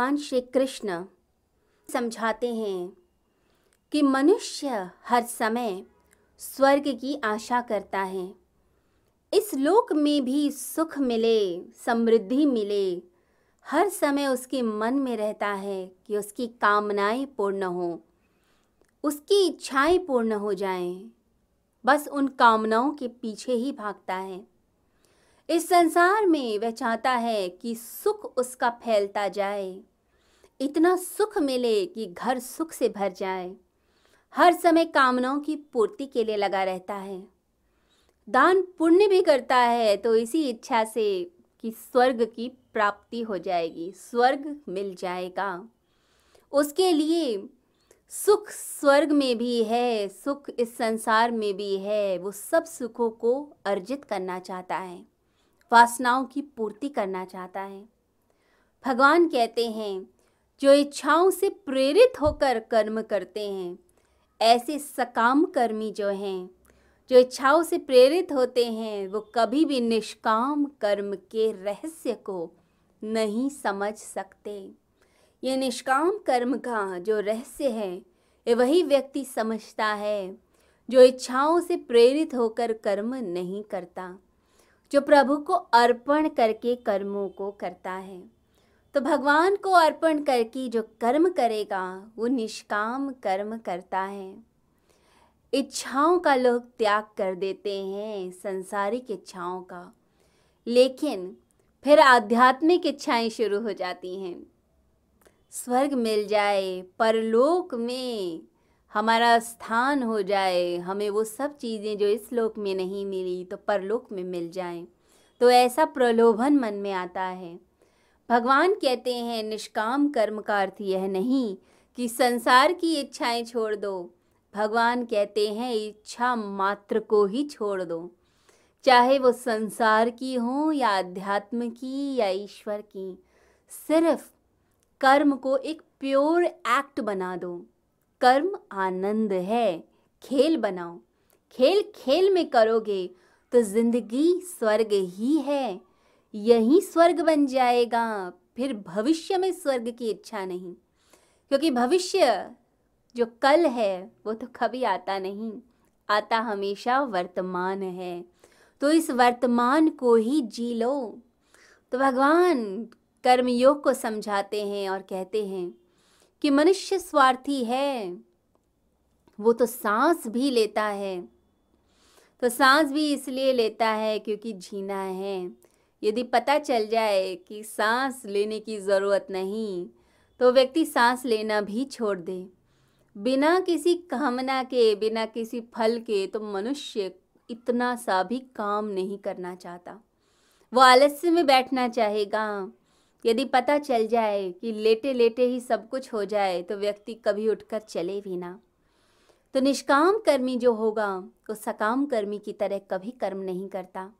भगवान श्री कृष्ण समझाते हैं कि मनुष्य हर समय स्वर्ग की आशा करता है। इस लोक में भी सुख मिले, समृद्धि मिले। हर समय उसके मन में रहता है कि उसकी कामनाएँ पूर्ण हो, उसकी इच्छाएँ पूर्ण हो जाएँ। बस उन कामनाओं के पीछे ही भागता है। इस संसार में वह चाहता है कि सुख उसका फैलता जाए। इतना सुख मिले कि घर सुख से भर जाए। हर समय कामनाओं की पूर्ति के लिए लगा रहता है। दान पुण्य भी करता है तो इसी इच्छा से कि स्वर्ग की प्राप्ति हो जाएगी, स्वर्ग मिल जाएगा। उसके लिए सुख स्वर्ग में भी है, सुख इस संसार में भी है, वो सब सुखों को अर्जित करना चाहता है, वासनाओं की पूर्ति करना चाहता है। भगवान कहते हैं जो इच्छाओं से प्रेरित होकर कर्म करते हैं, ऐसे सकाम कर्मी जो हैं, जो इच्छाओं से प्रेरित होते हैं, वो कभी भी निष्काम कर्म के रहस्य को नहीं समझ सकते। ये निष्काम कर्म का जो रहस्य है, ये वही व्यक्ति समझता है, जो इच्छाओं से प्रेरित होकर कर्म नहीं करता, जो प्रभु को अर्पण करके कर्मों को करता है। तो भगवान को अर्पण करके जो कर्म करेगा, वो निष्काम कर्म करता है। इच्छाओं का लोग त्याग कर देते हैं, संसारिक इच्छाओं का। लेकिन फिर आध्यात्मिक इच्छाएँ शुरू हो जाती हैं। स्वर्ग मिल जाए, परलोक में हमारा स्थान हो जाए, हमें वो सब चीज़ें जो इस लोक में नहीं मिली तो परलोक में मिल जाएँ। तो ऐसा प्रलोभन मन में आता है। भगवान कहते हैं, निष्काम कर्म का अर्थ यह नहीं कि संसार की इच्छाएँ छोड़ दो। भगवान कहते हैं, इच्छा मात्र को ही छोड़ दो। चाहे वो संसार की हो या अध्यात्म की या ईश्वर की, सिर्फ़ कर्म को एक प्योर एक्ट बना दो। कर्म आनंद है, खेल बनाओ। खेल खेल में करोगे तो ज़िंदगी स्वर्ग ही है। यही स्वर्ग बन जाएगा, फिर भविष्य में स्वर्ग की इच्छा नहीं। क्योंकि भविष्य जो कल है, वो तो कभी आता नहीं। आता हमेशा वर्तमान है। तो इस वर्तमान को ही जी लो। तो भगवान कर्मयोग को समझाते हैं और कहते हैं कि मनुष्य स्वार्थी है, वो तो सांस भी लेता है। तो सांस भी इसलिए लेता है क्योंकि जीना है। यदि पता चल जाए कि सांस लेने की ज़रूरत नहीं तो व्यक्ति सांस लेना भी छोड़ दे। बिना किसी कामना के, बिना किसी फल के तो मनुष्य इतना सा भी काम नहीं करना चाहता। वो आलस्य में बैठना चाहेगा। यदि पता चल जाए कि लेटे लेटे ही सब कुछ हो जाए तो व्यक्ति कभी उठकर चले भी ना। तो निष्काम कर्मी जो होगा, वो सकाम कर्मी की तरह कभी कर्म नहीं करता।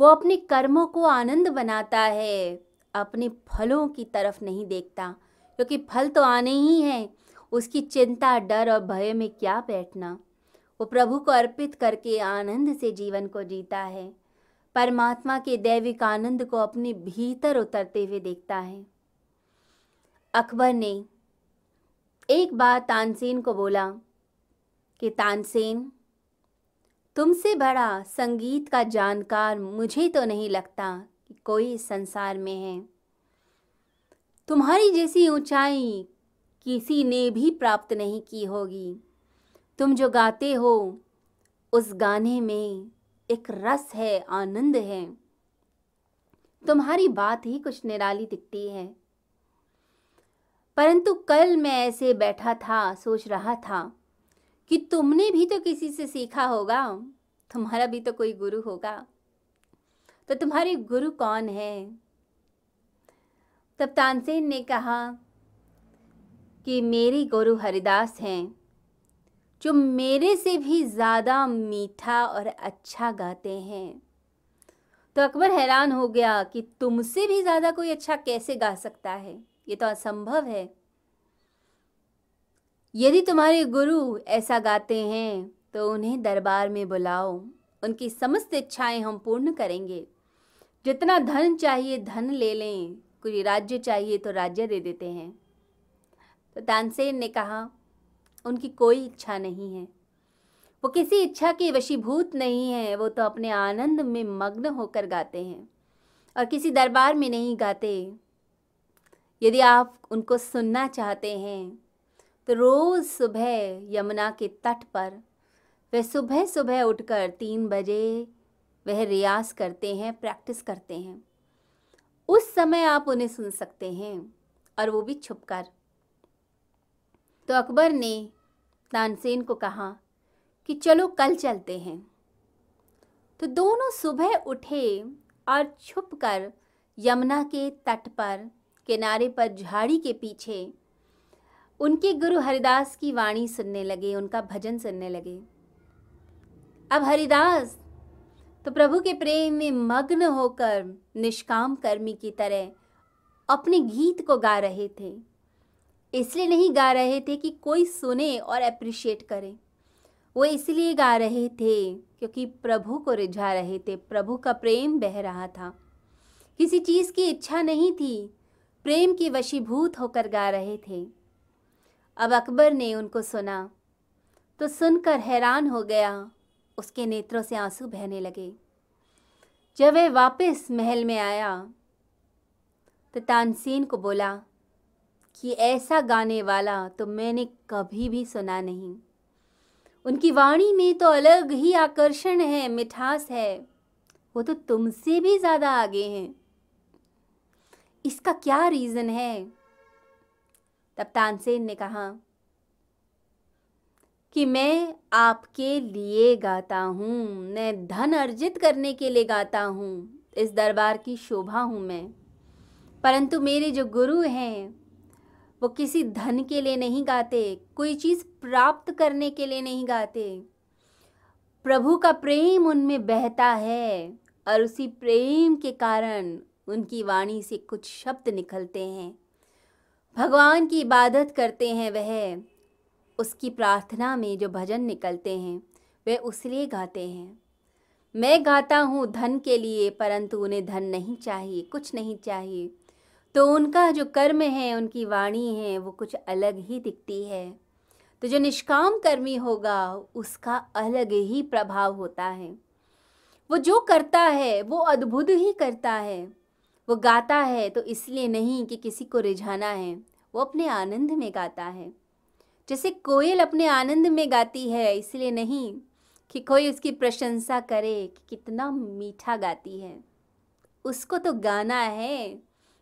वो अपने कर्मों को आनंद बनाता है, अपने फलों की तरफ़ नहीं देखता, क्योंकि फल तो आने ही हैं। उसकी चिंता, डर और भय में क्या बैठना? वो प्रभु को अर्पित करके आनंद से जीवन को जीता है। परमात्मा के दैविक आनंद को अपने भीतर उतरते हुए देखता है। अकबर ने एक बार तानसेन को बोला कि, तानसेन तुमसे बड़ा संगीत का जानकार मुझे तो नहीं लगता कि कोई संसार में है। तुम्हारी जैसी ऊंचाई किसी ने भी प्राप्त नहीं की होगी। तुम जो गाते हो, उस गाने में एक रस है, आनंद है। तुम्हारी बात ही कुछ निराली दिखती है। परंतु कल मैं ऐसे बैठा था, सोच रहा था कि तुमने भी तो किसी से सीखा होगा, तुम्हारा भी तो कोई गुरु होगा। तो तुम्हारे गुरु कौन है? तब तानसेन ने कहा कि मेरी गुरु हरिदास हैं, जो मेरे से भी ज़्यादा मीठा और अच्छा गाते हैं। तो अकबर हैरान हो गया कि तुमसे भी ज़्यादा कोई अच्छा कैसे गा सकता है? ये तो असंभव है। यदि तुम्हारे गुरु ऐसा गाते हैं तो उन्हें दरबार में बुलाओ। उनकी समस्त इच्छाएँ हम पूर्ण करेंगे। जितना धन चाहिए, धन ले लें। कोई राज्य चाहिए तो राज्य दे देते हैं। तो तानसेन ने कहा, उनकी कोई इच्छा नहीं है। वो किसी इच्छा के वशीभूत नहीं है। वो तो अपने आनंद में मग्न होकर गाते हैं और किसी दरबार में नहीं गाते। यदि आप उनको सुनना चाहते हैं तो रोज़ सुबह यमुना के तट पर वे सुबह सुबह उठकर तीन बजे वह रियाज करते हैं, प्रैक्टिस करते हैं। उस समय आप उन्हें सुन सकते हैं और वो भी छुपकर तो अकबर ने तानसेन को कहा कि चलो कल चलते हैं। तो दोनों सुबह उठे और छुपकर यमुना के तट पर, किनारे पर झाड़ी के पीछे उनके गुरु हरिदास की वाणी सुनने लगे, उनका भजन सुनने लगे। अब हरिदास तो प्रभु के प्रेम में मग्न होकर निष्काम कर्मी की तरह अपने गीत को गा रहे थे। इसलिए नहीं गा रहे थे कि कोई सुने और अप्रिशिएट करे। वो इसलिए गा रहे थे क्योंकि प्रभु को रिझा रहे थे, प्रभु का प्रेम बह रहा था। किसी चीज़ की इच्छा नहीं थी, प्रेम की वशीभूत होकर गा रहे थे। अब अकबर ने उनको सुना। तो सुनकर हैरान हो गया। उसके नेत्रों से आँसू बहने लगे। जब वह वापस महल में आया तो तानसेन को बोला कि ऐसा गाने वाला तो मैंने कभी भी सुना नहीं। उनकी वाणी में तो अलग ही आकर्षण है, मिठास है। वो तो तुमसे भी ज़्यादा आगे हैं। इसका क्या रीज़न है? तब तानसेन ने कहा, कि मैं आपके लिए गाता हूँ, मैं धन अर्जित करने के लिए गाता हूँ, इस दरबार की शोभा हूँ मैं। परंतु मेरे जो गुरु हैं, वो किसी धन के लिए नहीं गाते, कोई चीज़ प्राप्त करने के लिए नहीं गाते। प्रभु का प्रेम उनमें बहता है और उसी प्रेम के कारण उनकी वाणी से कुछ शब्द निकलते हैं। भगवान की इबादत करते हैं वह। उसकी प्रार्थना में जो भजन निकलते हैं, वे उसलिए गाते हैं। मैं गाता हूँ धन के लिए, परंतु उन्हें धन नहीं चाहिए, कुछ नहीं चाहिए। तो उनका जो कर्म है, उनकी वाणी है, वो कुछ अलग ही दिखती है। तो जो निष्काम कर्मी होगा, उसका अलग ही प्रभाव होता है। वो जो करता है, वो अद्भुत ही करता है। वो गाता है तो इसलिए नहीं कि किसी को रिझाना है। वो अपने आनंद में गाता है। जैसे कोयल अपने आनंद में गाती है, इसलिए नहीं कि कोई उसकी प्रशंसा करे कि कितना मीठा गाती है। उसको तो गाना है,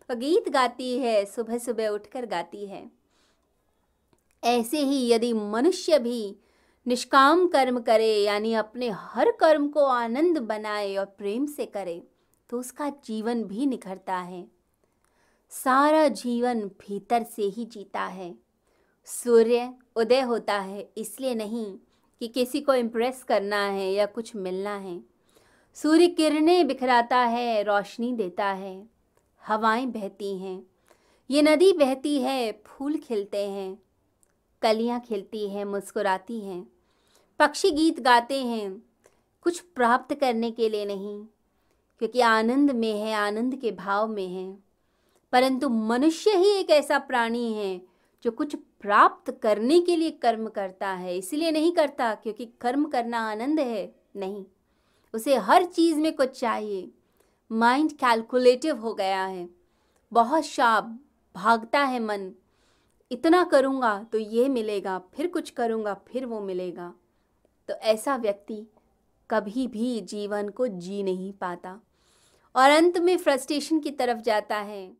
वो गीत गाती है सुबह सुबह उठकर गाती है। ऐसे ही यदि मनुष्य भी निष्काम कर्म करे, यानी अपने हर कर्म को आनंद बनाए और प्रेम से करे तो उसका जीवन भी निखरता है। सारा जीवन भीतर से ही जीता है। सूर्य उदय होता है, इसलिए नहीं कि किसी को इम्प्रेस करना है या कुछ मिलना है। सूर्य किरणें बिखराता है, रोशनी देता है, हवाएँ बहती हैं। ये नदी बहती है, फूल खिलते हैं, कलियाँ खिलती हैं, मुस्कुराती हैं। पक्षी गीत गाते हैं, कुछ प्राप्त करने के लिए नहीं। क्योंकि आनंद में है, आनंद के भाव में है। परंतु मनुष्य ही एक ऐसा प्राणी है जो कुछ प्राप्त करने के लिए कर्म करता है, इसलिए नहीं करता, क्योंकि कर्म करना आनंद है। नहीं, उसे हर चीज़ में कुछ चाहिए। माइंड कैलकुलेटिव हो गया है। बहुत शाप, भागता है मन। इतना करूँगा तो ये मिलेगा, फिर कुछ करूँगा, फिर वो मिलेगा। तो ऐसा व्यक्ति कभी भी जीवन को जी नहीं पाता। और अंत में फ्रस्ट्रेशन की तरफ़ जाता है।